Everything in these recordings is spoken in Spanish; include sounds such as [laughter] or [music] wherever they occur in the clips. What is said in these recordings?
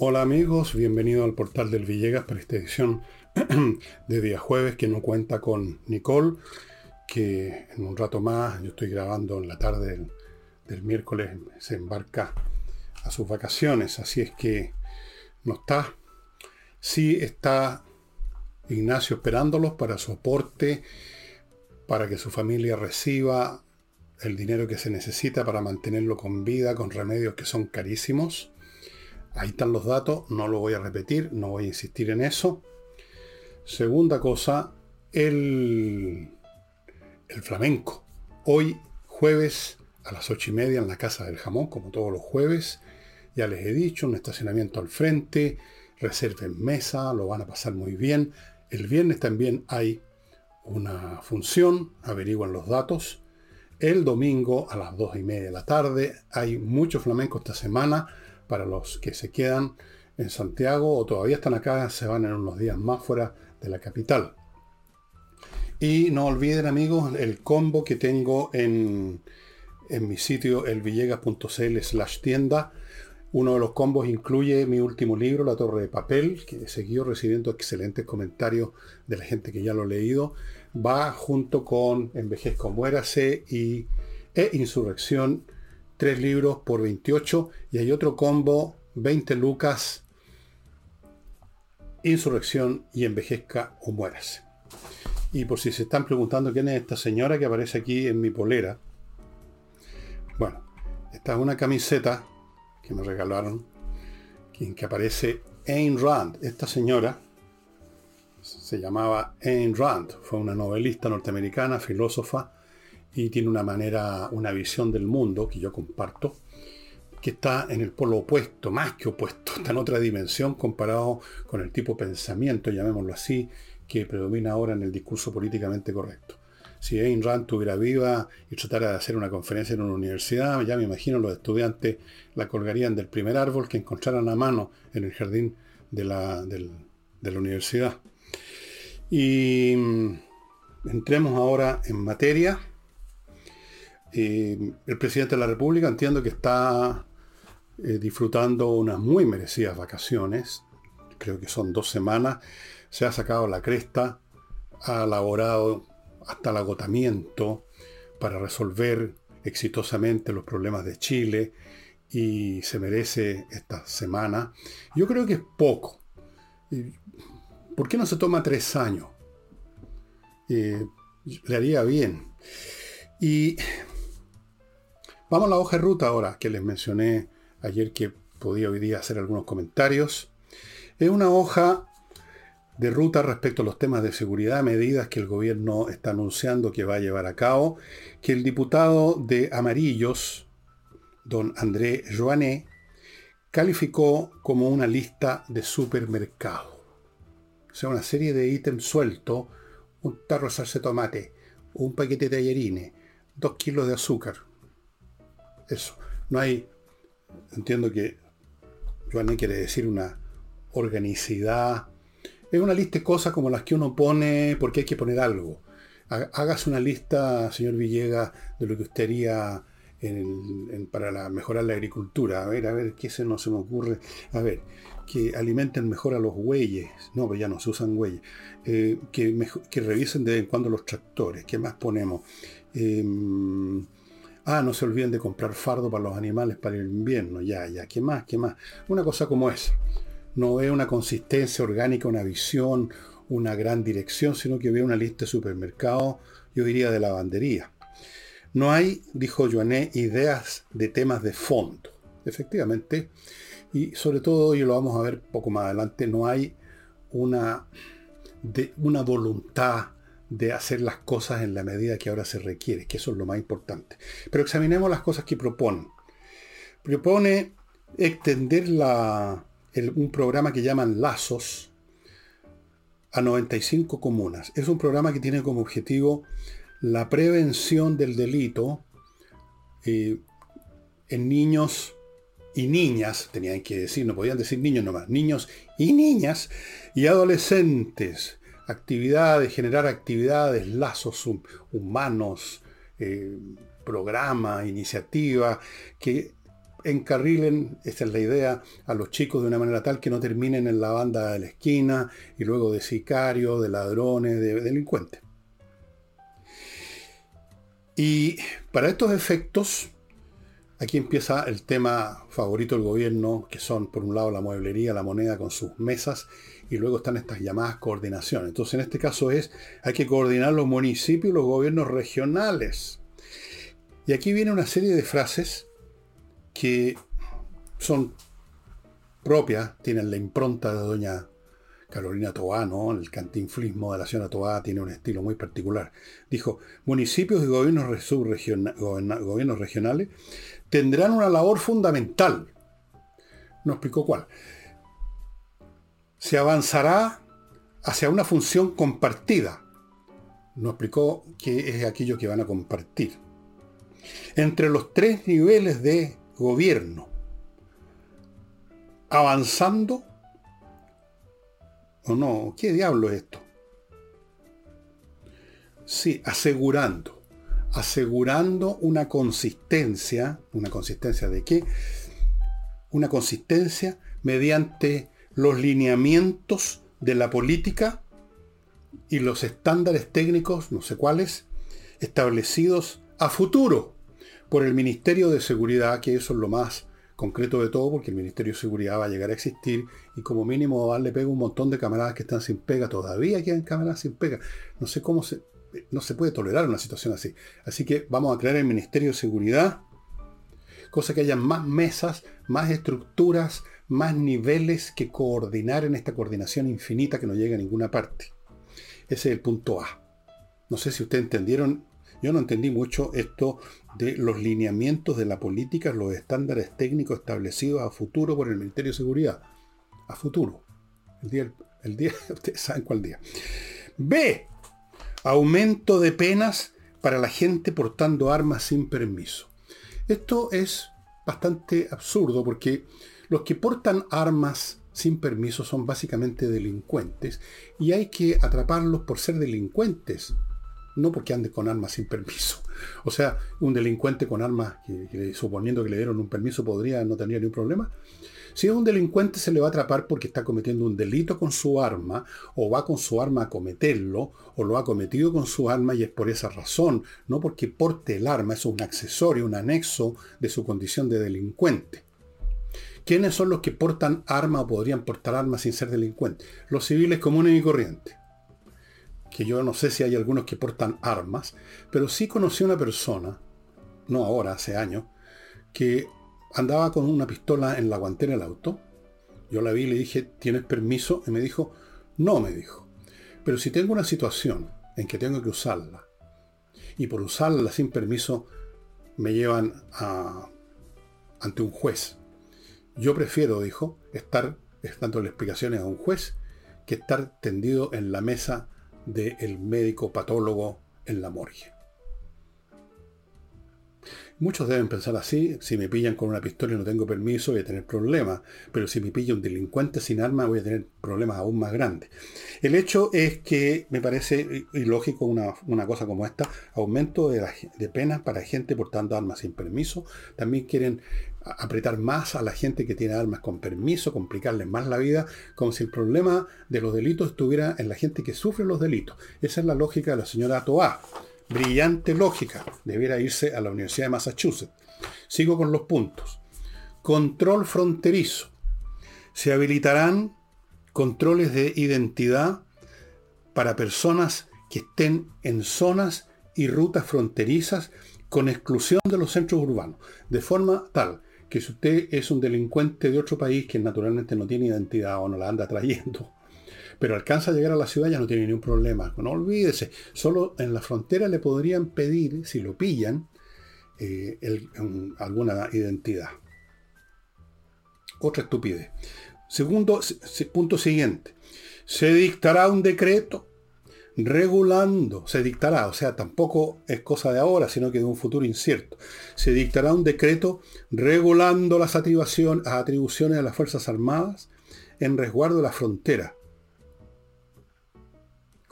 Hola amigos, bienvenido al portal del Villegas para esta edición [clears throat] de día jueves que no cuenta con Nicole, que en un rato más, yo estoy grabando en la tarde del, miércoles, se embarca a sus vacaciones, así es que no está. Sí está Ignacio esperándolos para su aporte, para que su familia reciba el dinero que se necesita para mantenerlo con vida, con remedios que son carísimos. Ahí están los datos, no lo voy a repetir, no voy a insistir en eso. Segunda cosa, el, el flamenco. Hoy, jueves, a las ocho y media en la Casa del Jamón, como todos los jueves. Ya les he dicho, un estacionamiento al frente, reserven mesa, lo van a pasar muy bien. El viernes también hay una función, averiguan los datos. El domingo a las dos y media de la tarde hay mucho flamenco esta semana para los que se quedan en Santiago o todavía están acá, se van en unos días más fuera de la capital. Y no olviden amigos el combo que tengo en, en mi sitio elvillegas.cl slash tienda. Uno de los combos incluye mi último libro, La Torre de Papel, que he seguido recibiendo excelentes comentarios de la gente que ya lo ha leído. Va junto con Envejezco Muérase y E Insurrección tres libros por 28 y hay otro combo, 20 lucas, Insurrección y Envejezca o Muérase. Y por si se están preguntando quién es esta señora que aparece aquí en mi polera, bueno, esta es una camiseta que me regalaron, en que aparece Ayn Rand. Esta señora se llamaba Ayn Rand, fue una novelista norteamericana, filósofa, y tiene una manera, una visión del mundo que yo comparto, que está en el polo opuesto, más que opuesto, [laughs] está en otra dimensión comparado con el tipo de pensamiento, llamémoslo así, que predomina ahora en el discurso políticamente correcto. Si Ayn Rand estuviera viva y tratara de hacer una conferencia en una universidad, ya me imagino los estudiantes la colgarían del primer árbol que encontraran a mano en el jardín de la, de la universidad. Y mm, entremos ahora en materia el presidente de la República entiendo que está eh, disfrutando unas muy merecidas vacaciones. Creo que son dos semanas. Se ha sacado la cresta, ha elaborado hasta el agotamiento para resolver exitosamente los problemas de Chile y se merece esta semana. Yo creo que es poco. ¿Por qué no se toma tres años? Eh, le haría bien. Y Vamos a la hoja de ruta ahora, que les mencioné ayer que podía hoy día hacer algunos comentarios. Es una hoja de ruta respecto a los temas de seguridad, medidas que el gobierno está anunciando que va a llevar a cabo, que el diputado de Amarillos, don André Joanet, calificó como una lista de supermercado. O sea, una serie de ítems sueltos, un tarro de salsa de tomate, un paquete de tallarines, dos kilos de azúcar, eso. No hay, entiendo que Joanne quiere decir una organicidad. Es una lista de cosas como las que uno pone porque hay que poner algo. Hágase una lista, señor Villegas, de lo que usted haría para mejorar la agricultura. A ver, a ver, ¿qué se nos se me ocurre? A ver, que alimenten mejor a los bueyes. No, pues ya no se usan bueyes. Eh, que, que, revisen de vez en cuando los tractores. ¿Qué más ponemos? Em, Ah, no se olviden de comprar fardo para los animales para el invierno. Ya, ya, ¿qué más? ¿Qué más? Una cosa como esa. No ve una consistencia orgánica, una visión, una gran dirección, sino que ve una lista de supermercados, yo diría de lavandería. No hay, dijo Joanet, ideas de temas de fondo. Efectivamente, y sobre todo, y lo vamos a ver poco más adelante, no hay una, de, una voluntad de hacer las cosas en la medida que ahora se requiere, que eso es lo más importante. Pero examinemos las cosas que propone. Propone extender la, un programa que llaman Lazos a 95 comunas. Es un programa que tiene como objetivo la prevención del delito eh, en niños y niñas, tenían que decir, no podían decir niños nomás, niños y niñas y adolescentes actividades, generar actividades, lazos humanos, eh, programas, iniciativas que encarrilen, esta es la idea, a los chicos de una manera tal que no terminen en la banda de la esquina y luego de sicarios, de ladrones, de delincuentes. Y para estos efectos, aquí empieza el tema favorito del gobierno, que son por un lado la mueblería, la moneda con sus mesas, y luego están estas llamadas coordinaciones. Entonces en este caso es, hay que coordinar los municipios y los gobiernos regionales. Y aquí viene una serie de frases que son propias, tienen la impronta de doña Carolina Tobá, ¿no? El cantinflismo de la señora Tobá tiene un estilo muy particular. Dijo, municipios y gobiernos, gobiernos regionales tendrán una labor fundamental. No explicó cuál. Se avanzará hacia una función compartida. No explicó qué es aquello que van a compartir. Entre los tres niveles de gobierno, avanzando ¿O no? ¿Qué diablo es esto? Sí, asegurando. Asegurando una consistencia. ¿Una consistencia de qué? Una consistencia mediante los lineamientos de la política y los estándares técnicos, no sé cuáles, establecidos a futuro por el Ministerio de Seguridad, que eso es lo más concreto de todo, porque el Ministerio de Seguridad va a llegar a existir y como mínimo darle pega un montón de camaradas que están sin pega, todavía quedan camaradas sin pega. No sé cómo se, no se puede tolerar una situación así. Así que vamos a crear el Ministerio de Seguridad, cosa que haya más mesas, más estructuras, más niveles que coordinar en esta coordinación infinita que no llega a ninguna parte. Ese es el punto A. No sé si ustedes entendieron yo no entendí mucho esto de los lineamientos de la política, los estándares técnicos establecidos a futuro por el Ministerio de Seguridad. A futuro. El día, el día, [laughs] ustedes saben cuál día. B. Aumento de penas para la gente portando armas sin permiso. Esto es bastante absurdo porque los que portan armas sin permiso son básicamente delincuentes y hay que atraparlos por ser delincuentes no porque ande con armas sin permiso. [laughs] O sea, un delincuente con armas, que, suponiendo que le dieron un permiso, podría no tener ningún problema. Si es un delincuente, se le va a atrapar porque está cometiendo un delito con su arma, o va con su arma a cometerlo, o lo ha cometido con su arma y es por esa razón, no porque porte el arma, es un accesorio, un anexo de su condición de delincuente. ¿Quiénes son los que portan arma o podrían portar armas sin ser delincuentes? Los civiles comunes y corrientes que yo no sé si hay algunos que portan armas, pero sí conocí una persona, no ahora, hace años, que andaba con una pistola en la guantera del auto. Yo la vi y le dije, ¿tienes permiso? Y me dijo, no, me dijo. Pero si tengo una situación en que tengo que usarla, y por usarla sin permiso me llevan a, ante un juez, yo prefiero, dijo, estar dándole explicaciones a un juez que estar tendido en la mesa del médico patólogo en la morgue. Muchos deben pensar así, si me pillan con una pistola y no tengo permiso voy a tener problemas, pero si me pilla un delincuente sin arma voy a tener problemas aún más grandes. El hecho es que me parece ilógico una, cosa como esta, aumento de, de penas para gente portando armas sin permiso, también quieren apretar más a la gente que tiene armas con permiso, complicarle más la vida, como si el problema de los delitos estuviera en la gente que sufre los delitos. Esa es la lógica de la señora Toa. Brillante lógica. Debiera irse a la Universidad de Massachusetts. Sigo con los puntos. Control fronterizo. Se habilitarán controles de identidad para personas que estén en zonas y rutas fronterizas con exclusión de los centros urbanos, de forma tal que si usted es un delincuente de otro país que naturalmente no tiene identidad o no la anda trayendo, pero alcanza a llegar a la ciudad ya no tiene ningún problema. No olvídese, solo en la frontera le podrían pedir, si lo pillan, eh, alguna identidad. Otra estupidez. Segundo, punto siguiente. Se dictará un decreto regulando, se dictará, o sea, tampoco es cosa de ahora, sino que de un futuro incierto, se dictará un decreto regulando las atribuciones a las Fuerzas Armadas en resguardo de la frontera.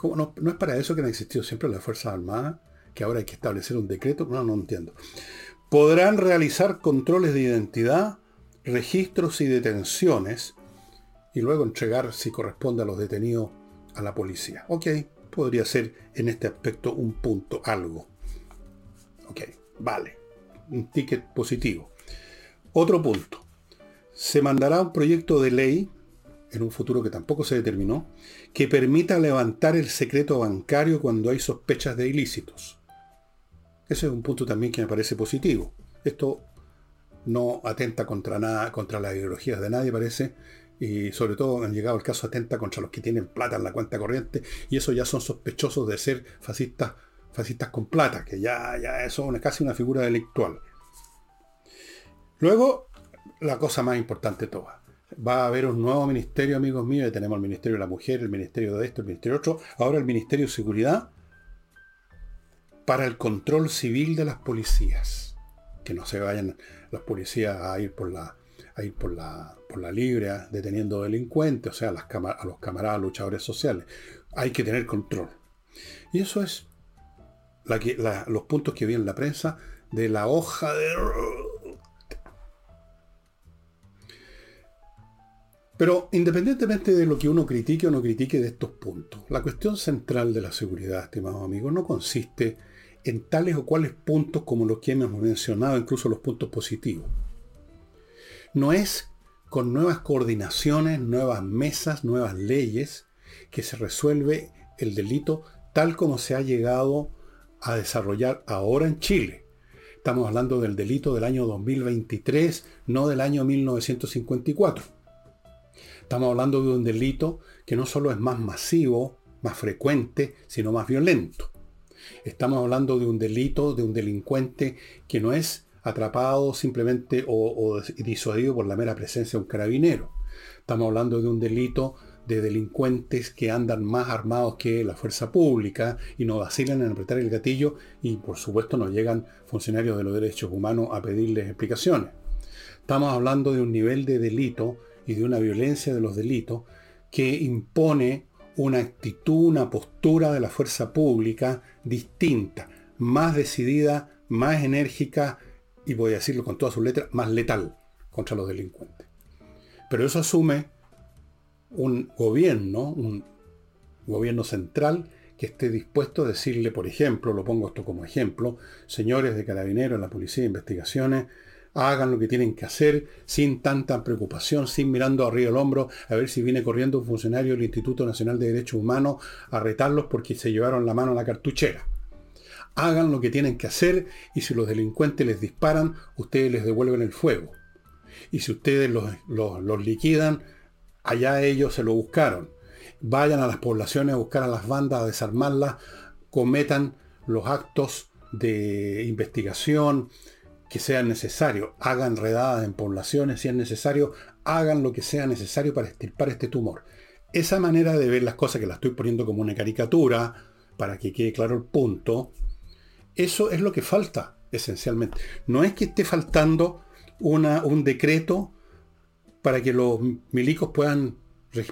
No, es para eso que han existido siempre las Fuerzas Armadas, que ahora hay que establecer un decreto? No, no entiendo. podrán realizar controles de identidad, registros y detenciones y luego entregar, si corresponde a los detenidos, a la policía. Ok, podría ser en este aspecto un punto, algo. Ok, vale. Un ticket positivo. Otro punto. Se mandará un proyecto de ley, en un futuro que tampoco se determinó, que permita levantar el secreto bancario cuando hay sospechas de ilícitos. Ese es un punto también que me parece positivo. Esto no atenta contra nada, contra las ideologías de nadie, parece, y sobre todo han llegado el caso atenta contra los que tienen plata en la cuenta corriente, y eso ya son sospechosos de ser fascistas, fascistas con plata, que ya, ya eso es casi una figura delictual. Luego, la cosa más importante toda. Va a haber un nuevo ministerio, amigos míos, tenemos el Ministerio de la Mujer, el Ministerio de esto, el Ministerio de otro, ahora el Ministerio de Seguridad, para el control civil de las policías. Que no se vayan los policías a ir por la, a ir por la, por la libre deteniendo delincuentes, o sea, las a los camaradas luchadores sociales. Hay que tener control. Y eso es los puntos que vi en la prensa de la hoja de... Pero independientemente de lo que uno critique o no critique de estos puntos, la cuestión central de la seguridad, estimados amigos, no consiste en tales o cuales puntos como los que hemos mencionado, incluso los puntos positivos no es con nuevas coordinaciones, nuevas mesas, nuevas leyes, que se resuelve el delito tal como se ha llegado a desarrollar ahora en Chile. Estamos hablando del delito del año 2023, no del año 1954. Estamos hablando de un delito que no solo es más masivo, más frecuente, sino más violento. Estamos hablando de un delito, de un delincuente que no es atrapado simplemente o, disuadido por la mera presencia de un carabinero. Estamos hablando de un delito de delincuentes que andan más armados que la fuerza pública y no vacilan en apretar el gatillo y por supuesto no llegan funcionarios de los derechos humanos a pedirles explicaciones. Estamos hablando de un nivel de delito y de una violencia de los delitos que impone una actitud, una postura de la fuerza pública distinta, más decidida, más enérgica, y voy a decirlo con todas sus letras, más letal contra los delincuentes. Pero eso asume un gobierno, un gobierno central que esté dispuesto a decirle, por ejemplo, lo pongo esto como ejemplo, señores de carabineros, la policía de investigaciones, hagan lo que tienen que hacer sin tanta preocupación, sin mirando arriba el hombro a ver si viene corriendo un funcionario del Instituto Nacional de Derechos Humanos a retarlos porque se llevaron la mano a la cartuchera hagan lo que tienen que hacer y si los delincuentes les disparan, ustedes les devuelven el fuego. Y si ustedes los, liquidan, allá ellos se lo buscaron. Vayan a las poblaciones a buscar a las bandas, a desarmarlas, cometan los actos de investigación que sean necesarios, hagan redadas en poblaciones si es necesario, hagan lo que sea necesario para extirpar este tumor. Esa manera de ver las cosas que la estoy poniendo como una caricatura, para que quede claro el punto, eso es lo que falta, esencialmente. No es que esté faltando un decreto para que los milicos puedan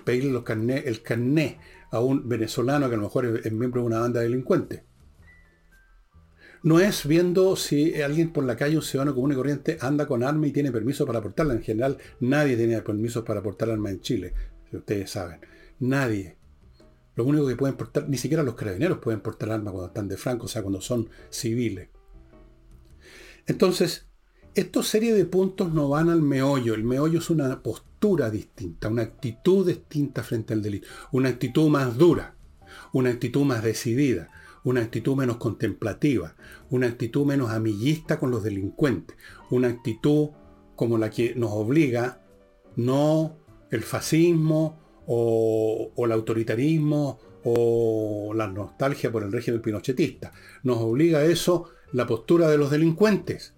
pedirle los el carné a un venezolano que a lo mejor es, miembro de una banda delincuente. No es viendo si alguien por la calle, un ciudadano común y corriente, anda con arma y tiene permiso para portarla. En general, nadie tiene permiso para portar arma en Chile, si ustedes saben. Nadie. Lo único que pueden portar, ni siquiera los carabineros pueden portar armas cuando están de franco, o sea, cuando son civiles. Entonces, estos serie de puntos no van al meollo. El meollo es una postura distinta, una actitud distinta frente al delito, una actitud más dura, una actitud más decidida, una actitud menos contemplativa, una actitud menos amiguista con los delincuentes, una actitud como la que nos obliga no el fascismo o, el autoritarismo o la nostalgia por el régimen pinochetista. Nos obliga a eso la postura de los delincuentes,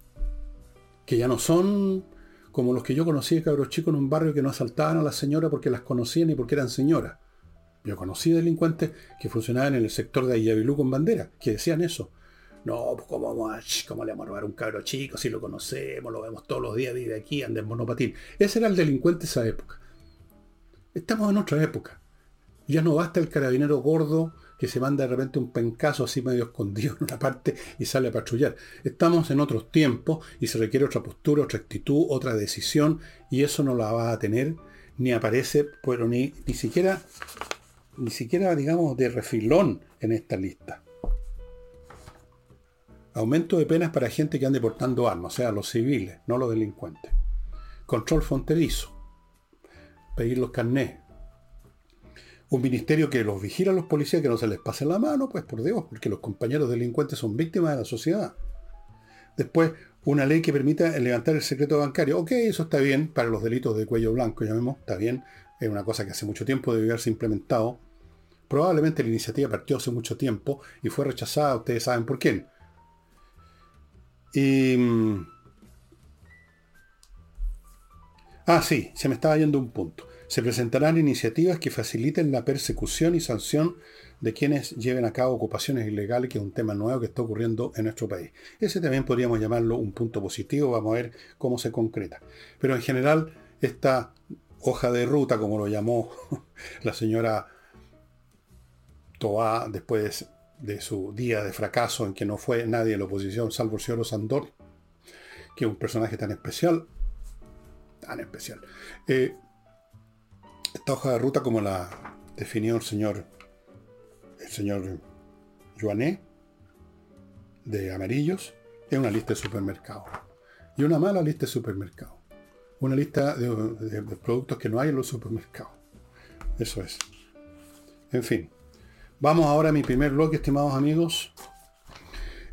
que ya no son como los que yo conocí de cabros chicos en un barrio que no asaltaban a las señoras porque las conocían y porque eran señoras. Yo conocí delincuentes que funcionaban en el sector de Ayabilú con bandera, que decían eso. No, pues ¿cómo, vamos ¿cómo le vamos a robar un cabro chico si lo conocemos, lo vemos todos los días, vive aquí, anda en monopatín? Ese era el delincuente esa época. Estamos en otra época. Ya no basta el carabinero gordo que se manda de repente un pencazo así medio escondido en una parte y sale a patrullar. Estamos en otros tiempos y se requiere otra postura, otra actitud, otra decisión y eso no la va a tener ni aparece, pero ni, ni siquiera, ni siquiera digamos de refilón en esta lista. Aumento de penas para gente que ande portando armas, o sea, los civiles, no los delincuentes. Control fronterizo. Pedir los carnés. Un ministerio que los vigila a los policías, que no se les pase la mano, pues por Dios, porque los compañeros delincuentes son víctimas de la sociedad. Después, una ley que permita levantar el secreto bancario. Ok, eso está bien para los delitos de cuello blanco, llamemos, está bien. Es una cosa que hace mucho tiempo debe haberse implementado. Probablemente la iniciativa partió hace mucho tiempo y fue rechazada, ustedes saben por quién y... ah, sí, se me estaba yendo un punto. Se presentarán iniciativas que faciliten la persecución y sanción de quienes lleven a cabo ocupaciones ilegales, que es un tema nuevo que está ocurriendo en nuestro país. Ese también podríamos llamarlo un punto positivo, vamos a ver cómo se concreta. Pero en general, esta hoja de ruta, como lo llamó [laughs] la señora Toá después de su día de fracaso en que no fue nadie de la oposición, salvo el señor Osandor, que es un personaje tan especial, especial. Eh, esta hoja de ruta, como la definió el señor, el señor Joané, de amarillos, es una lista de supermercados. Y una mala lista de supermercados. Una lista de productos que no hay en los supermercados. Eso es. En fin. Vamos ahora a mi primer bloque, estimados amigos.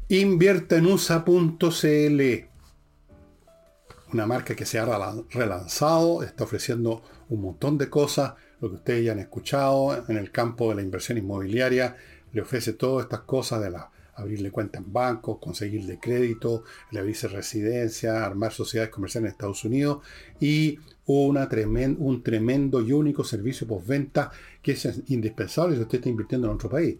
Inviertaenusa.cl Una marca que se ha relanzado, está ofreciendo un montón de cosas, lo que ustedes ya han escuchado en el campo de la inversión inmobiliaria, le ofrece todas estas cosas de la, abrirle cuenta en bancos, conseguirle crédito, le avise residencia, armar sociedades comerciales en Estados Unidos y una un tremendo y único servicio postventa que es indispensable si usted está invirtiendo en otro país.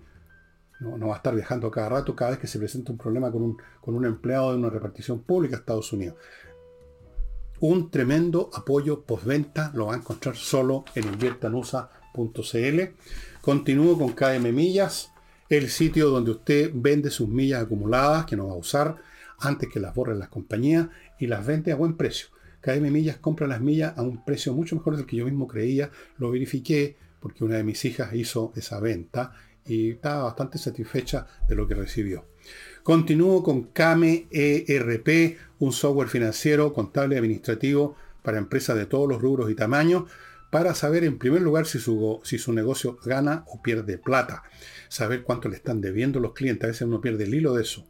No, va a estar viajando cada rato cada vez que se presenta un problema con un, con un empleado de una repartición pública a Estados Unidos. Un tremendo apoyo postventa lo va a encontrar solo en inviertanusa.cl. Continúo con KM Millas, el sitio donde usted vende sus millas acumuladas que no va a usar antes que las borren las compañías y las vende a buen precio. KM Millas compra las millas a un precio mucho mejor del que yo mismo creía. Lo verifiqué porque una de mis hijas hizo esa venta y estaba bastante satisfecha de lo que recibió. Continúo con Kame ERP, un software financiero, contable y administrativo para empresas de todos los rubros y tamaños, para saber en primer lugar si su, negocio gana o pierde plata, saber cuánto le están debiendo los clientes, a veces uno pierde el hilo de eso.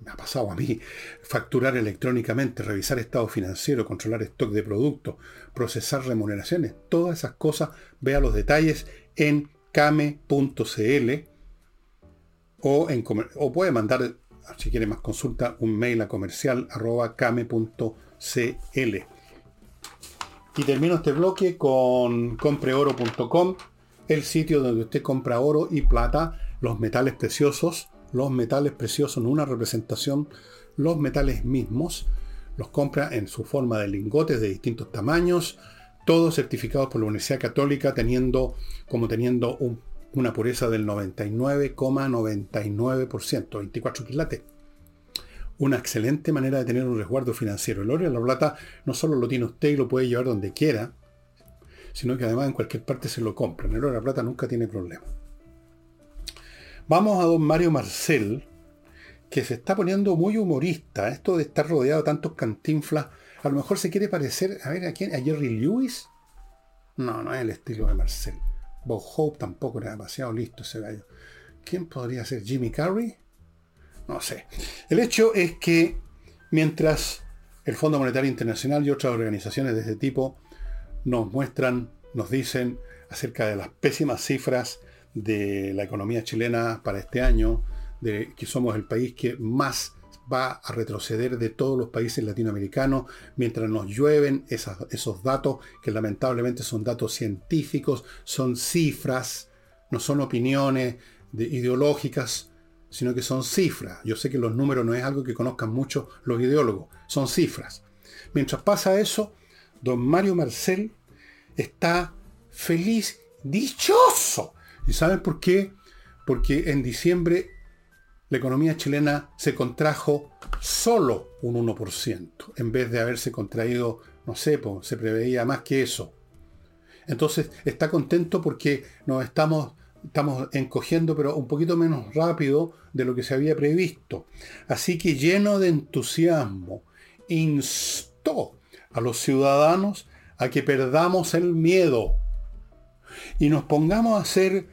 Me ha pasado a mí, facturar electrónicamente, revisar estado financiero, controlar stock de productos, procesar remuneraciones, todas esas cosas, vea los detalles en came.cl o, o puede mandar, si quiere más consulta, un mail a comercial arroba. Y termino este bloque con compreoro.com, el sitio donde usted compra oro y plata, los metales preciosos, los metales preciosos en una representación, los metales mismos, los compra en su forma de lingotes de distintos tamaños, todos certificados por la Universidad Católica, teniendo como teniendo una pureza del 99,99%, 24 quilates. Una excelente manera de tener un resguardo financiero. El oro y la plata no solo lo tiene usted y lo puede llevar donde quiera, sino que además en cualquier parte se lo compra. El oro y la plata nunca tiene problema. Vamos a don Mario Marcel, que se está poniendo muy humorista. Esto de estar rodeado de tantos cantinflas, a lo mejor se quiere parecer, a ver, ¿a quién? ¿A Jerry Lewis? No, no es el estilo de Marcel. Bob Hope tampoco era demasiado listo ese gallo. ¿Quién podría ser? ¿Jimmy Carrey? No sé. El hecho es que mientras el Fondo Monetario Internacional y otras organizaciones de este tipo nos muestran, nos dicen acerca de las pésimas cifras de la economía chilena para este año, de que somos el país que más va a retroceder de todos los países latinoamericanos, mientras nos llueven esos datos que lamentablemente son datos científicos, son cifras, no son opiniones ideológicas, sino que son cifras. Yo sé que los números no es algo que conozcan mucho los ideólogos, son cifras. Mientras pasa eso, don Mario Marcel está feliz, dichoso, ¿Y saben por qué? porque en diciembre la economía chilena se contrajo solo un 1%, en vez de haberse contraído, no sé, se preveía más que eso. Entonces está contento porque nos estamos, estamos encogiendo, pero un poquito menos rápido de lo que se había previsto. Así que lleno de entusiasmo, instó a los ciudadanos a que perdamos el miedo y nos pongamos a hacer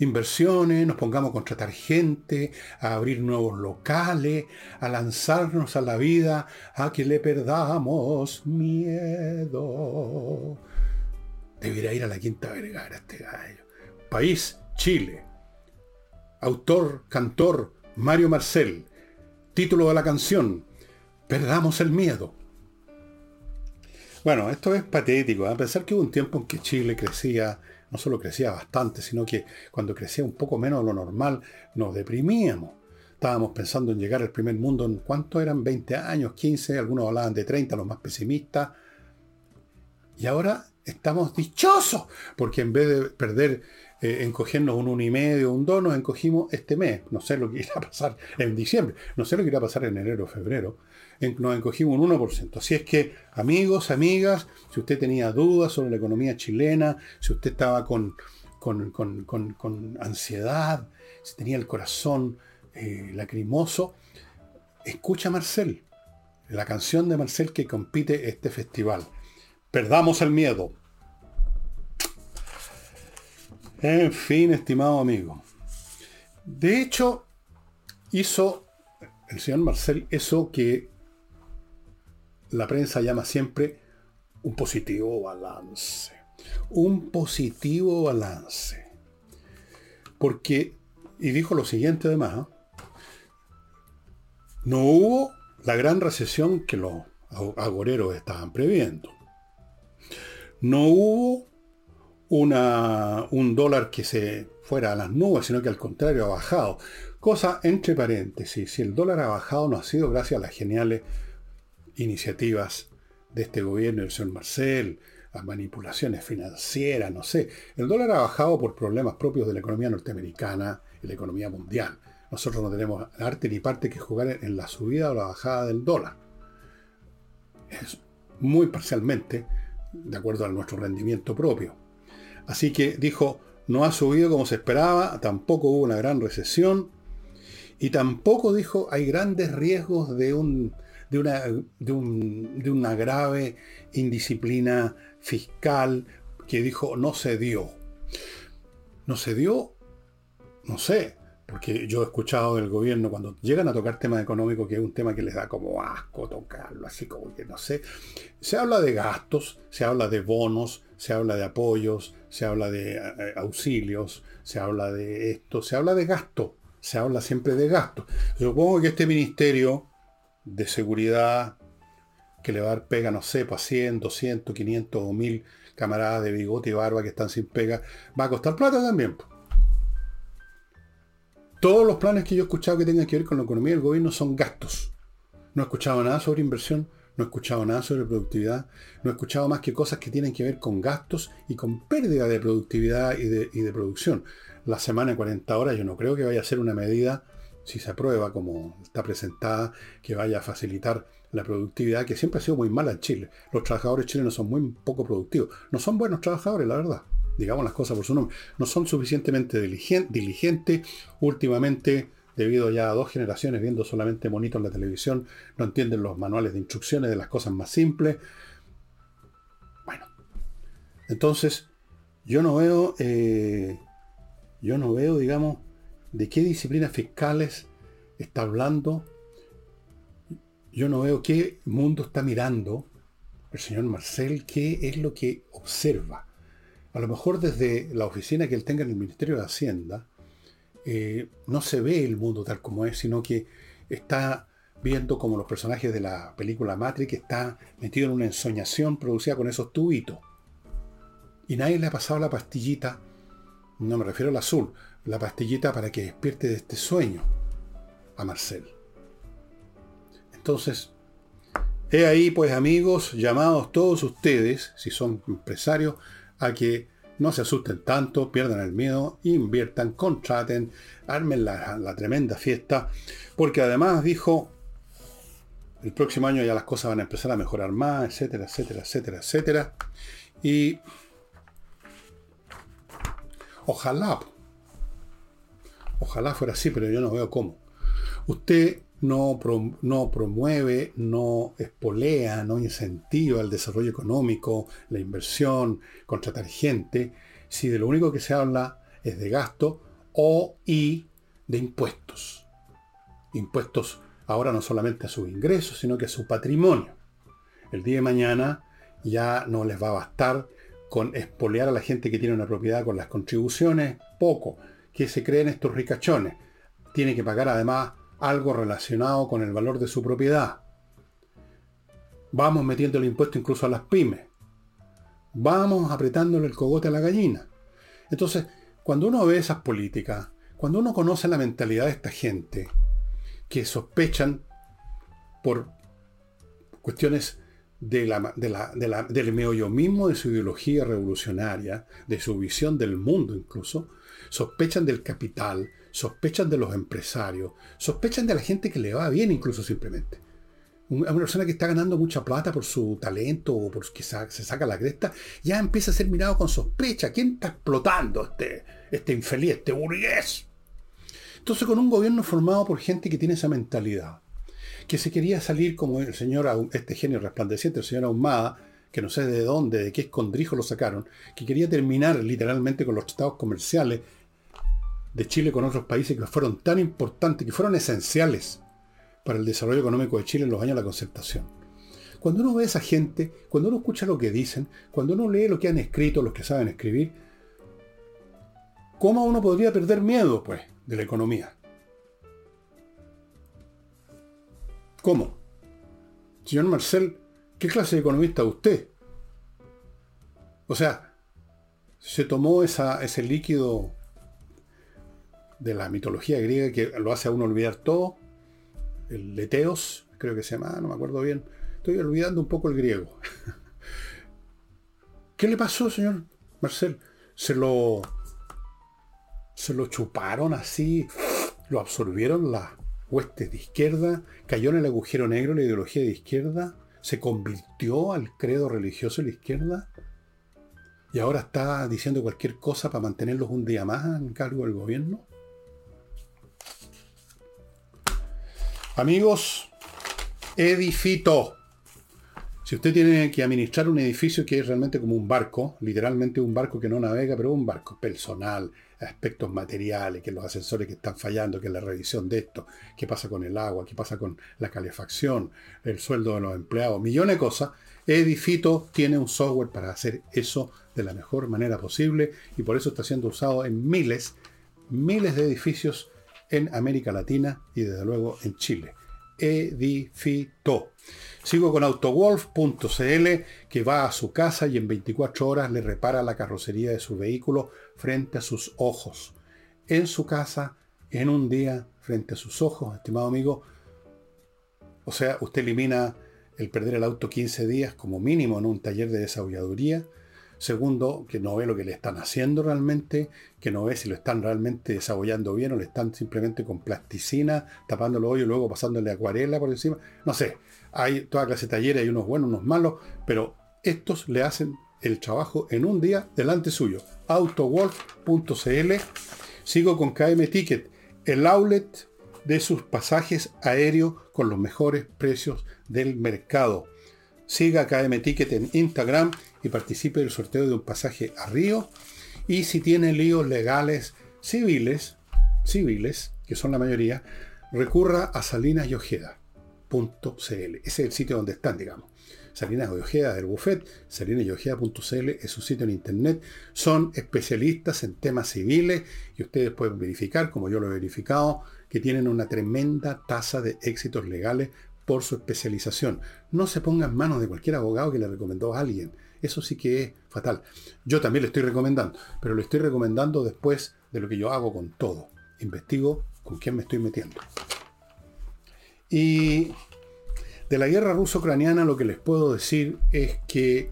inversiones, nos pongamos a contratar gente, a abrir nuevos locales, a lanzarnos a la vida, a que le perdamos miedo. Debería ir a la Quinta Vergara este gallo. País, Chile. Autor, cantor, Mario Marcel. Título de la canción, Perdamos el miedo. Bueno, esto es patético. A ¿eh? pensar que hubo un tiempo en que Chile crecía, no solo crecía bastante, sino que cuando crecía un poco menos de lo normal, nos deprimíamos. Estábamos pensando en llegar al primer mundo en cuánto eran 20 años, 15, algunos hablaban de 30, los más pesimistas. Y ahora estamos dichosos, porque en vez de perder, eh, encogernos un 1,5 y medio, un 2, nos encogimos este mes. No sé lo que irá a pasar en diciembre, no sé lo que irá a pasar en enero o febrero nos encogimos un 1%. Así es que, amigos, amigas, si usted tenía dudas sobre la economía chilena, si usted estaba con, con, ansiedad, si tenía el corazón eh, lacrimoso, escucha a Marcel, la canción de Marcel que compite este festival. Perdamos el miedo. En fin, estimado amigo. De hecho, hizo el señor Marcel eso que la prensa llama siempre un positivo balance. Un positivo balance. Porque, y dijo lo siguiente además, ¿eh? no hubo la gran recesión que los agoreros estaban previendo. No hubo una, un dólar que se fuera a las nubes, sino que al contrario ha bajado. Cosa entre paréntesis, si el dólar ha bajado no ha sido gracias a las geniales iniciativas de este gobierno del señor Marcel, a manipulaciones financieras, no sé. El dólar ha bajado por problemas propios de la economía norteamericana y la economía mundial. Nosotros no tenemos arte ni parte que jugar en la subida o la bajada del dólar. Es muy parcialmente de acuerdo a nuestro rendimiento propio. Así que dijo, no ha subido como se esperaba, tampoco hubo una gran recesión y tampoco dijo hay grandes riesgos de un de una, de, una grave indisciplina fiscal que dijo no se dio. No se dio, no sé, porque yo he escuchado del gobierno cuando llegan a tocar temas económicos, que es un tema que les da como asco tocarlo, así como que no sé. Se habla de gastos, se habla de bonos, se habla de apoyos, se habla de eh, auxilios, se habla de esto, se habla de gasto, se habla siempre de gasto. Supongo que este ministerio de seguridad que le va a dar pega, no sé, para 100, 200, 500 o 1000 camaradas de bigote y barba que están sin pega, va a costar plata también. Todos los planes que yo he escuchado que tengan que ver con la economía del gobierno son gastos. No he escuchado nada sobre inversión, no he escuchado nada sobre productividad, no he escuchado más que cosas que tienen que ver con gastos y con pérdida de productividad y de, y de producción. La semana de 40 horas yo no creo que vaya a ser una medida si se aprueba como está presentada, que vaya a facilitar la productividad, que siempre ha sido muy mala en Chile. Los trabajadores chilenos son muy poco productivos. No son buenos trabajadores, la verdad. Digamos las cosas por su nombre. No son suficientemente diligentes. Últimamente, debido ya a dos generaciones viendo solamente monitos en la televisión, no entienden los manuales de instrucciones de las cosas más simples. Bueno, entonces, yo no veo, eh, yo no veo, digamos, de qué disciplinas fiscales está hablando. Yo no veo qué mundo está mirando el señor Marcel, qué es lo que observa. A lo mejor desde la oficina que él tenga en el Ministerio de Hacienda, eh, no se ve el mundo tal como es, sino que está viendo como los personajes de la película Matrix está metido en una ensoñación producida con esos tubitos. Y nadie le ha pasado la pastillita, no me refiero al azul, la pastillita para que despierte de este sueño a Marcel. Entonces, he ahí pues amigos, llamados todos ustedes, si son empresarios, a que no se asusten tanto, pierdan el miedo, inviertan, contraten, armen la, la tremenda fiesta, porque además dijo, el próximo año ya las cosas van a empezar a mejorar más, etcétera, etcétera, etcétera, etcétera. Y ojalá, ojalá fuera así, pero yo no veo cómo. Usted no, no promueve, no espolea, no incentiva el desarrollo económico, la inversión, contratar gente, si de lo único que se habla es de gasto o y de impuestos. Impuestos ahora no solamente a sus ingresos, sino que a su patrimonio. El día de mañana ya no les va a bastar con espolear a la gente que tiene una propiedad con las contribuciones, poco, que se creen estos ricachones. Tiene que pagar además algo relacionado con el valor de su propiedad. Vamos metiendo el impuesto incluso a las pymes. Vamos apretándole el cogote a la gallina. Entonces, cuando uno ve esas políticas, cuando uno conoce la mentalidad de esta gente, que sospechan por cuestiones de la, del meollo mismo de su ideología revolucionaria, de su visión del mundo incluso, sospechan del capital, sospechan de los empresarios, sospechan de la gente que le va bien incluso simplemente. Una persona que está ganando mucha plata por su talento o por que se saca la cresta, ya empieza a ser mirado con sospecha. ¿Quién está explotando este, este infeliz, este burgués? Entonces, con un gobierno formado por gente que tiene esa mentalidad, que se quería salir como el señor, este genio resplandeciente, el señor Ahumada, que no sé de dónde, de qué escondrijo lo sacaron, que quería terminar literalmente con los tratados comerciales de Chile con otros países que fueron tan importantes, que fueron esenciales para el desarrollo económico de Chile en los años de la concertación. Cuando uno ve a esa gente, cuando uno escucha lo que dicen, cuando uno lee lo que han escrito, los que saben escribir, ¿cómo uno podría perder miedo, pues, de la economía? ¿Cómo? Señor Marcel, ¿qué clase de economista usted? O sea, se tomó ese líquido de la mitología griega que lo hace a uno olvidar todo. El leteos, creo que se llama, no me acuerdo bien. Estoy olvidando un poco el griego. [laughs] ¿Qué le pasó, señor Marcel? Se lo. Se lo chuparon así, lo absorbieron las huestes de izquierda, cayó en el agujero negro la ideología de izquierda, se convirtió al credo religioso de la izquierda y ahora está diciendo cualquier cosa para mantenerlos un día más en cargo del gobierno. Amigos, edifito. Si usted tiene que administrar un edificio que es realmente como un barco, literalmente un barco que no navega, pero un barco personal, aspectos materiales, que los ascensores que están fallando, que la revisión de esto, qué pasa con el agua, qué pasa con la calefacción, el sueldo de los empleados, millones de cosas, Edifito tiene un software para hacer eso de la mejor manera posible y por eso está siendo usado en miles, miles de edificios en América Latina y desde luego en Chile. Edifito. Sigo con autowolf.cl que va a su casa y en 24 horas le repara la carrocería de su vehículo frente a sus ojos. En su casa, en un día, frente a sus ojos, estimado amigo. O sea, usted elimina el perder el auto 15 días como mínimo en un taller de desaholladuría Segundo, que no ve lo que le están haciendo realmente, que no ve si lo están realmente desabollando bien o le están simplemente con plasticina, tapando el hoyo y luego pasándole acuarela por encima. No sé, hay toda clase de talleres, hay unos buenos, unos malos, pero estos le hacen el trabajo en un día delante suyo. Autowolf.cl. Sigo con KM Ticket, el outlet de sus pasajes aéreos con los mejores precios del mercado. Siga KM Ticket en Instagram y participe del sorteo de un pasaje a Río. Y si tiene líos legales civiles, civiles, que son la mayoría, recurra a Salinas y Ese es el sitio donde están, digamos. Salinas y del Buffet, salinasyojeda.cl es un sitio en internet. Son especialistas en temas civiles y ustedes pueden verificar, como yo lo he verificado, que tienen una tremenda tasa de éxitos legales por su especialización. No se ponga en manos de cualquier abogado que le recomendó a alguien. Eso sí que es fatal. Yo también le estoy recomendando, pero le estoy recomendando después de lo que yo hago con todo. Investigo con quién me estoy metiendo. Y de la guerra ruso-ucraniana lo que les puedo decir es que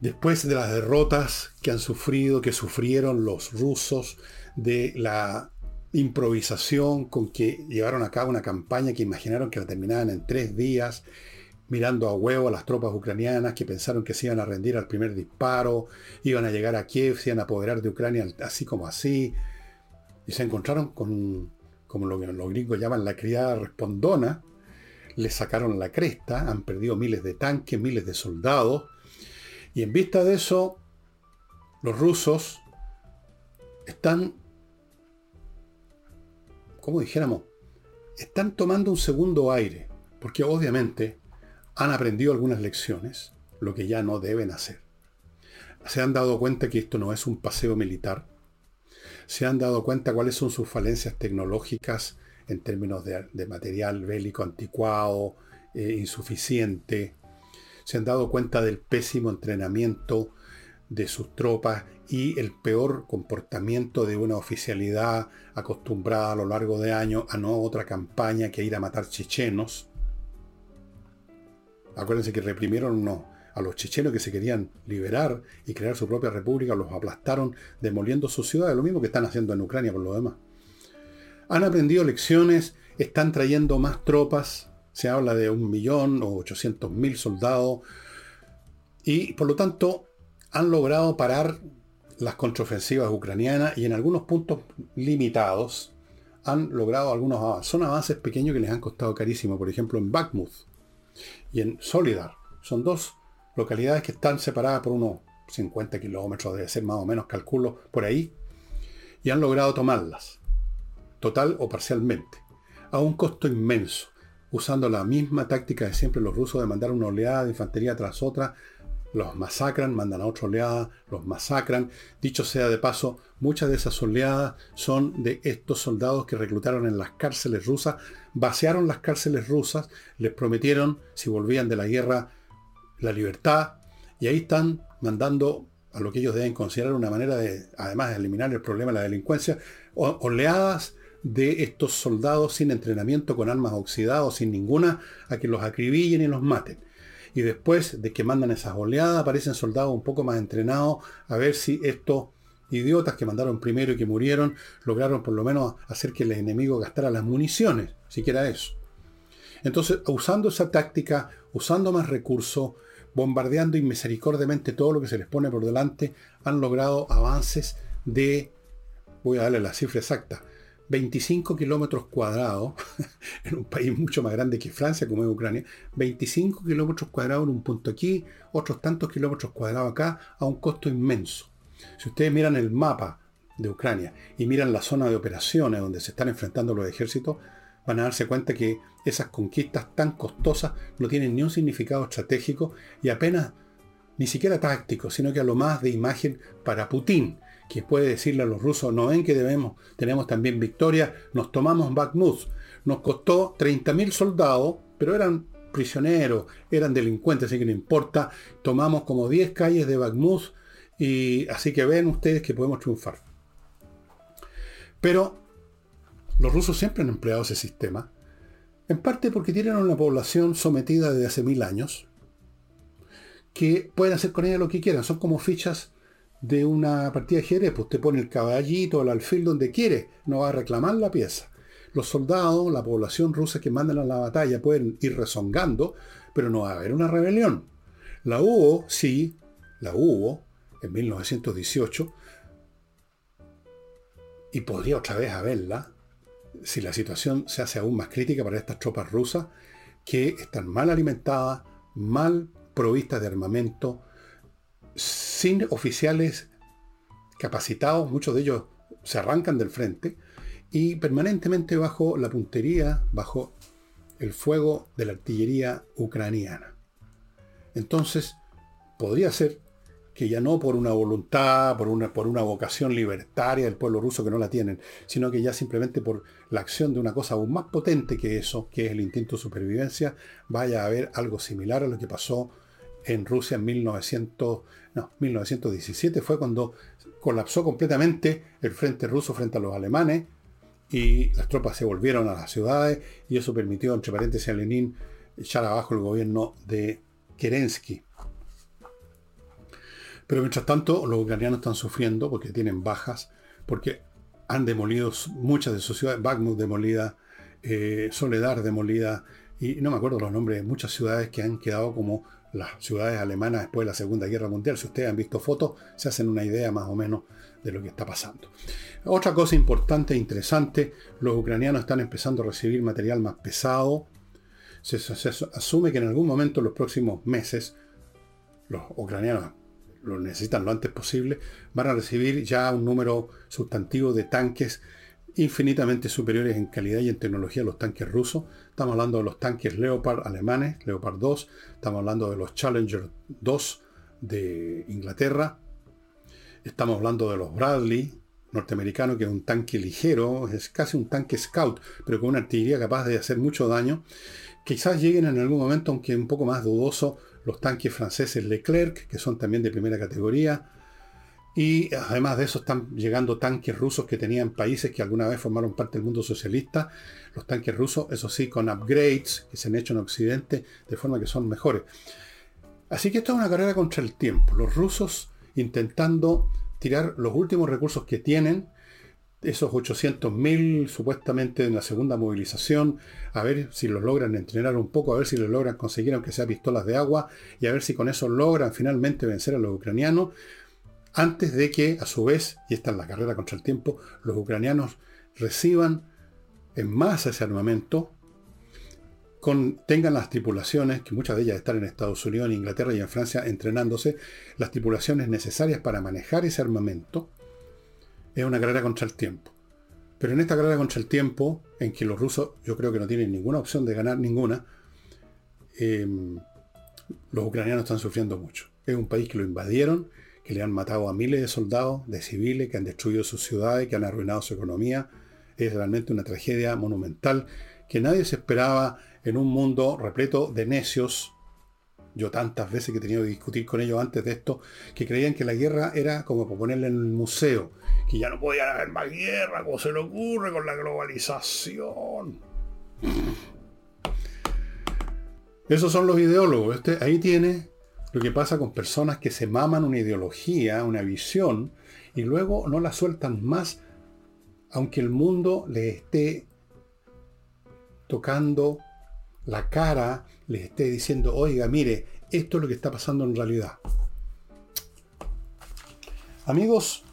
después de las derrotas que han sufrido, que sufrieron los rusos, de la improvisación con que llevaron a cabo una campaña que imaginaron que la terminaban en tres días, mirando a huevo a las tropas ucranianas que pensaron que se iban a rendir al primer disparo, iban a llegar a Kiev, se iban a apoderar de Ucrania así como así, y se encontraron con, como los gringos llaman la criada respondona, les sacaron la cresta, han perdido miles de tanques, miles de soldados, y en vista de eso, los rusos están, como dijéramos, están tomando un segundo aire, porque obviamente han aprendido algunas lecciones, lo que ya no deben hacer. Se han dado cuenta que esto no es un paseo militar. Se han dado cuenta cuáles son sus falencias tecnológicas en términos de, material bélico anticuado, eh, insuficiente, se han dado cuenta del pésimo entrenamiento de sus tropas y el peor comportamiento de una oficialidad acostumbrada a lo largo de años a no otra campaña que ir a matar chechenos. Acuérdense que reprimieron a los chechenos que se querían liberar y crear su propia república, los aplastaron demoliendo sus ciudades, lo mismo que están haciendo en Ucrania por lo demás. Han aprendido lecciones, están trayendo más tropas, se habla de un millón o ochocientos mil soldados y por lo tanto han logrado parar las contraofensivas ucranianas y en algunos puntos limitados han logrado algunos avances. Son avances pequeños que les han costado carísimo, por ejemplo en Bakhmut y en Solidar. Son dos localidades que están separadas por unos 50 kilómetros, debe ser más o menos, calculo, por ahí, y han logrado tomarlas, total o parcialmente, a un costo inmenso usando la misma táctica de siempre los rusos de mandar una oleada de infantería tras otra, los masacran, mandan a otra oleada, los masacran. Dicho sea de paso, muchas de esas oleadas son de estos soldados que reclutaron en las cárceles rusas, vaciaron las cárceles rusas, les prometieron, si volvían de la guerra, la libertad, y ahí están mandando a lo que ellos deben considerar una manera de, además de eliminar el problema de la delincuencia, oleadas de estos soldados sin entrenamiento, con armas oxidadas, sin ninguna, a que los acribillen y los maten. Y después de que mandan esas oleadas, aparecen soldados un poco más entrenados a ver si estos idiotas que mandaron primero y que murieron lograron por lo menos hacer que el enemigo gastara las municiones, siquiera eso. Entonces, usando esa táctica, usando más recursos, bombardeando inmisericordiamente todo lo que se les pone por delante, han logrado avances de, voy a darle la cifra exacta, 25 kilómetros cuadrados, [laughs] en un país mucho más grande que Francia, como es Ucrania, 25 kilómetros cuadrados en un punto aquí, otros tantos kilómetros cuadrados acá, a un costo inmenso. Si ustedes miran el mapa de Ucrania y miran la zona de operaciones donde se están enfrentando los ejércitos, van a darse cuenta que esas conquistas tan costosas no tienen ni un significado estratégico y apenas ni siquiera táctico, sino que a lo más de imagen para Putin, que puede decirle a los rusos, no ven que debemos, tenemos también victoria, nos tomamos Bakhmut. Nos costó 30.000 soldados, pero eran prisioneros, eran delincuentes, así que no importa. Tomamos como 10 calles de Bakhmut y así que ven ustedes que podemos triunfar. Pero los rusos siempre han empleado ese sistema, en parte porque tienen una población sometida desde hace mil años, que pueden hacer con ella lo que quieran, son como fichas de una partida de ajedrez, pues usted pone el caballito, el alfil donde quiere, no va a reclamar la pieza. Los soldados, la población rusa que mandan a la batalla pueden ir rezongando, pero no va a haber una rebelión. La hubo, sí, la hubo en 1918, y podría otra vez haberla si la situación se hace aún más crítica para estas tropas rusas que están mal alimentadas, mal provistas de armamento, sin oficiales capacitados, muchos de ellos se arrancan del frente, y permanentemente bajo la puntería, bajo el fuego de la artillería ucraniana. Entonces, podría ser que ya no por una voluntad, por una, por una vocación libertaria del pueblo ruso que no la tienen, sino que ya simplemente por la acción de una cosa aún más potente que eso, que es el instinto de supervivencia, vaya a haber algo similar a lo que pasó en Rusia en 1900, no, 1917 fue cuando colapsó completamente el frente ruso frente a los alemanes y las tropas se volvieron a las ciudades y eso permitió, entre paréntesis, a Lenin echar abajo el gobierno de Kerensky. Pero mientras tanto, los ucranianos están sufriendo porque tienen bajas, porque han demolido muchas de sus ciudades, Bakhmut demolida, eh, Soledad demolida, y no me acuerdo los nombres de muchas ciudades que han quedado como las ciudades alemanas después de la Segunda Guerra Mundial. Si ustedes han visto fotos, se hacen una idea más o menos de lo que está pasando. Otra cosa importante e interesante, los ucranianos están empezando a recibir material más pesado. Se, asume que en algún momento en los próximos meses, los ucranianos lo necesitan lo antes posible, van a recibir ya un número sustantivo de tanques infinitamente superiores en calidad y en tecnología a los tanques rusos. Estamos hablando de los tanques Leopard alemanes, Leopard 2, estamos hablando de los Challenger 2 de Inglaterra, estamos hablando de los Bradley norteamericanos, que es un tanque ligero, es casi un tanque scout, pero con una artillería capaz de hacer mucho daño. Quizás lleguen en algún momento, aunque un poco más dudoso, los tanques franceses Leclerc, que son también de primera categoría, y además de eso están llegando tanques rusos que tenían países que alguna vez formaron parte del mundo socialista. Los tanques rusos, eso sí, con upgrades que se han hecho en Occidente, de forma que son mejores. Así que esto es una carrera contra el tiempo. Los rusos intentando tirar los últimos recursos que tienen, esos 800.000 supuestamente en la segunda movilización, a ver si los logran entrenar un poco, a ver si los logran conseguir aunque sea pistolas de agua, y a ver si con eso logran finalmente vencer a los ucranianos antes de que, a su vez, y esta es la carrera contra el tiempo, los ucranianos reciban en masa ese armamento, con, tengan las tripulaciones, que muchas de ellas están en Estados Unidos, en Inglaterra y en Francia entrenándose, las tripulaciones necesarias para manejar ese armamento, es una carrera contra el tiempo. Pero en esta carrera contra el tiempo, en que los rusos yo creo que no tienen ninguna opción de ganar ninguna, em, los ucranianos están sufriendo mucho. Es un país que lo invadieron, que le han matado a miles de soldados, de civiles, que han destruido sus ciudades, que han arruinado su economía. Es realmente una tragedia monumental que nadie se esperaba en un mundo repleto de necios. Yo tantas veces que he tenido que discutir con ellos antes de esto, que creían que la guerra era como ponerla en el museo, que ya no podía haber más guerra, como se le ocurre con la globalización. Esos son los ideólogos. Este, ahí tiene lo que pasa con personas que se maman una ideología, una visión, y luego no la sueltan más, aunque el mundo les esté tocando la cara, les esté diciendo, oiga, mire, esto es lo que está pasando en realidad. Amigos,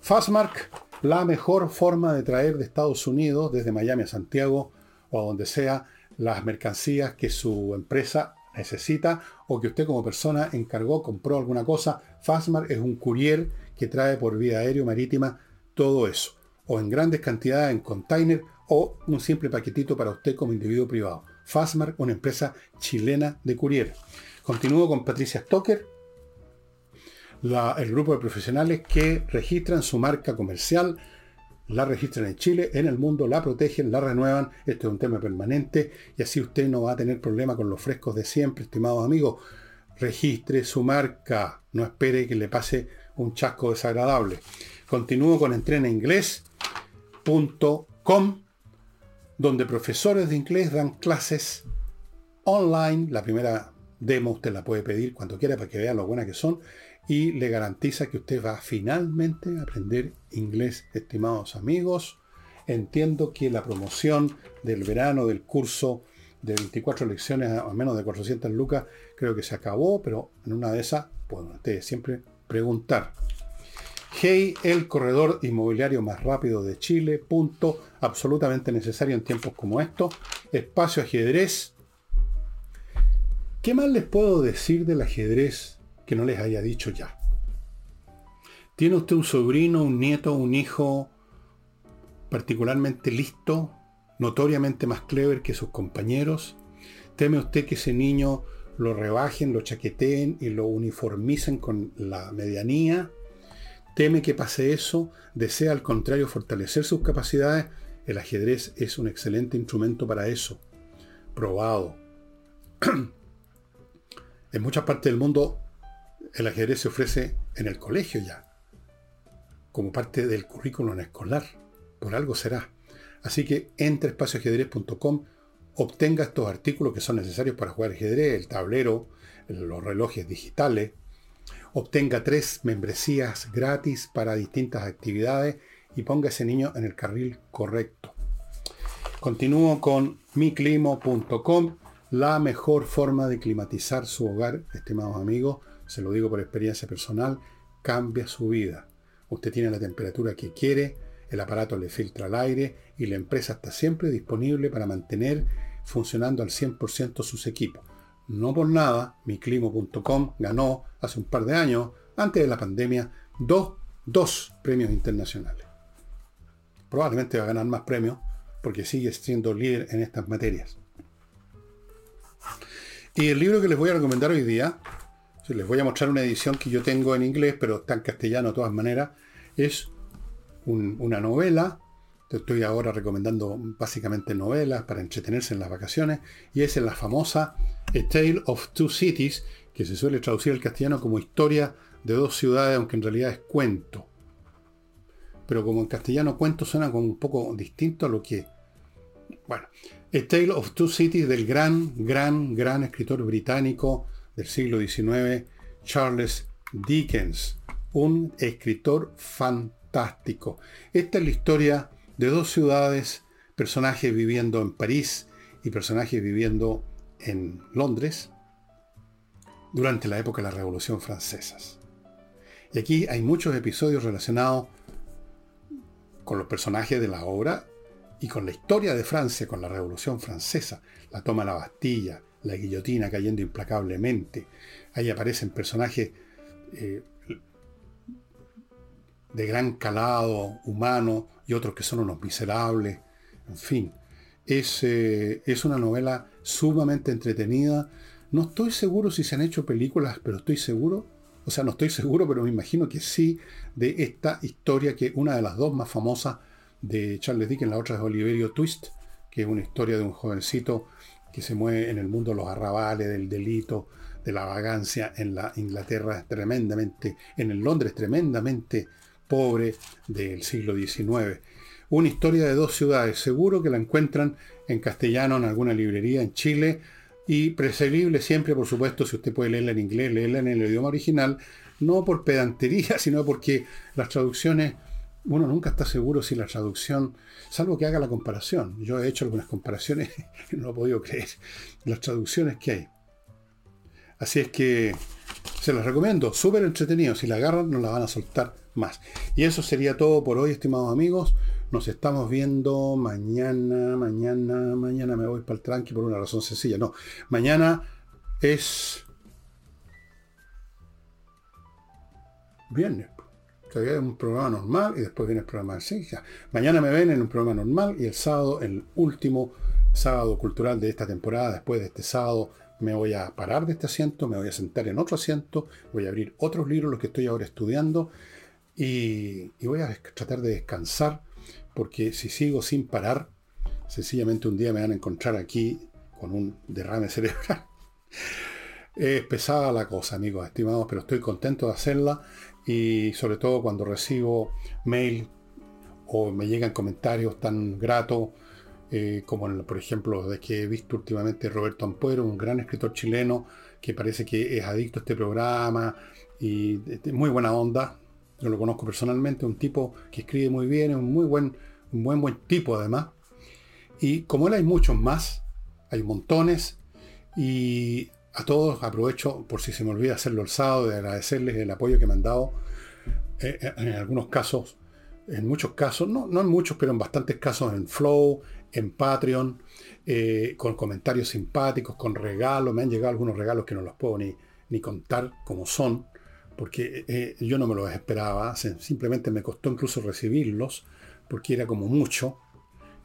Fastmark, la mejor forma de traer de Estados Unidos, desde Miami a Santiago o a donde sea, las mercancías que su empresa necesita o que usted como persona encargó, compró alguna cosa. Fastmark es un courier que trae por vía aérea marítima todo eso. O en grandes cantidades en container o un simple paquetito para usted como individuo privado. Fastmark, una empresa chilena de courier. Continúo con Patricia Stoker, el grupo de profesionales que registran su marca comercial la registran en Chile, en el mundo, la protegen, la renuevan. Esto es un tema permanente y así usted no va a tener problema con los frescos de siempre, estimados amigos. Registre su marca, no espere que le pase un chasco desagradable. Continúo con entrenainglés.com, donde profesores de inglés dan clases online. La primera demo usted la puede pedir cuando quiera para que vea lo buenas que son y le garantiza que usted va finalmente a aprender inglés, estimados amigos. Entiendo que la promoción del verano del curso de 24 lecciones a menos de 400 lucas creo que se acabó, pero en una de esas pueden ustedes siempre preguntar. Hey, el corredor inmobiliario más rápido de Chile, punto, absolutamente necesario en tiempos como estos. Espacio ajedrez. ¿Qué más les puedo decir del ajedrez que no les haya dicho ya. ¿Tiene usted un sobrino, un nieto, un hijo particularmente listo, notoriamente más clever que sus compañeros? ¿Teme usted que ese niño lo rebajen, lo chaqueteen y lo uniformicen con la medianía? ¿Teme que pase eso? ¿Desea al contrario fortalecer sus capacidades? El ajedrez es un excelente instrumento para eso. Probado. [clears throat] en muchas partes del mundo el ajedrez se ofrece en el colegio ya, como parte del currículum escolar. Por algo será. Así que entre espacioajedrez.com, obtenga estos artículos que son necesarios para jugar ajedrez, el tablero, los relojes digitales, obtenga tres membresías gratis para distintas actividades y ponga ese niño en el carril correcto. Continúo con miclimo.com, la mejor forma de climatizar su hogar, estimados amigos, se lo digo por experiencia personal, cambia su vida. Usted tiene la temperatura que quiere, el aparato le filtra el aire y la empresa está siempre disponible para mantener funcionando al 100% sus equipos. No por nada, miclimo.com ganó hace un par de años, antes de la pandemia, dos, dos premios internacionales. Probablemente va a ganar más premios porque sigue siendo líder en estas materias. Y el libro que les voy a recomendar hoy día, les voy a mostrar una edición que yo tengo en inglés, pero está en castellano de todas maneras, es una novela. Estoy ahora recomendando básicamente novelas para entretenerse en las vacaciones, y es en la famosa A Tale of Two Cities, que se suele traducir al castellano como historia de dos ciudades, aunque en realidad es cuento pero como en castellano cuento suena como un poco distinto a lo que... Bueno, A Tale of Two Cities del gran, gran, gran escritor británico del siglo XIX, Charles Dickens, un escritor fantástico. Esta es la historia de dos ciudades, personajes viviendo en París y personajes viviendo en Londres durante la época de la Revolución Francesa. Y aquí hay muchos episodios relacionados con los personajes de la obra y con la historia de Francia, con la Revolución Francesa, la toma de la Bastilla, la guillotina cayendo implacablemente. Ahí aparecen personajes eh, de gran calado humano y otros que son unos miserables. En fin, es, eh, es una novela sumamente entretenida. No estoy seguro si se han hecho películas, pero estoy seguro o sea, no estoy seguro, pero me imagino que sí, de esta historia que una de las dos más famosas de Charles Dickens, la otra es Oliverio Twist, que es una historia de un jovencito que se mueve en el mundo de los arrabales, del delito, de la vagancia en la Inglaterra tremendamente, en el Londres tremendamente pobre del siglo XIX. Una historia de dos ciudades, seguro que la encuentran en castellano en alguna librería en Chile y preferible siempre, por supuesto, si usted puede leerla en inglés, leerla en el idioma original, no por pedantería, [laughs] sino porque las traducciones, uno nunca está seguro si la traducción, salvo que haga la comparación. Yo he hecho algunas comparaciones [laughs] y no he podido creer las traducciones que hay. Así es que se las recomiendo, súper entretenido. Si la agarran, no la van a soltar más. Y eso sería todo por hoy, estimados amigos. Nos estamos viendo mañana, mañana, mañana me voy para el tranqui por una razón sencilla. No, mañana es viernes. O es un programa normal y después viene el programa de ciencia. Mañana me ven en un programa normal y el sábado, el último sábado cultural de esta temporada, después de este sábado, me voy a parar de este asiento, me voy a sentar en otro asiento, voy a abrir otros libros, los que estoy ahora estudiando, y, voy a tratar de descansar porque si sigo sin parar, sencillamente un día me van a encontrar aquí con un derrame cerebral. [laughs] es pesada la cosa, amigos estimados, pero estoy contento de hacerla y sobre todo cuando recibo mail o me llegan comentarios tan gratos eh, como por ejemplo de que he visto últimamente Roberto Ampuero, un gran escritor chileno que parece que es adicto a este programa y de muy buena onda, yo lo conozco personalmente, un tipo que escribe muy bien, un muy buen, un buen, buen tipo además. Y como él hay muchos más, hay montones, y a todos aprovecho, por si se me olvida hacerlo el sábado, de agradecerles el apoyo que me han dado, eh, eh, en algunos casos, en muchos casos, no, no en muchos, pero en bastantes casos en Flow, en Patreon, eh, con comentarios simpáticos, con regalos, me han llegado algunos regalos que no los puedo ni, ni contar como son, porque eh, yo no me los esperaba, simplemente me costó incluso recibirlos, porque era como mucho.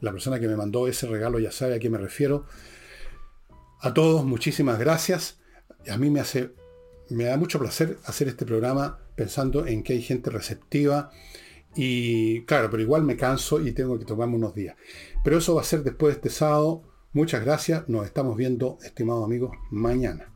La persona que me mandó ese regalo ya sabe a qué me refiero. A todos, muchísimas gracias. A mí me hace, me da mucho placer hacer este programa pensando en que hay gente receptiva. Y claro, pero igual me canso y tengo que tomarme unos días. Pero eso va a ser después de este sábado. Muchas gracias. Nos estamos viendo, estimados amigos, mañana.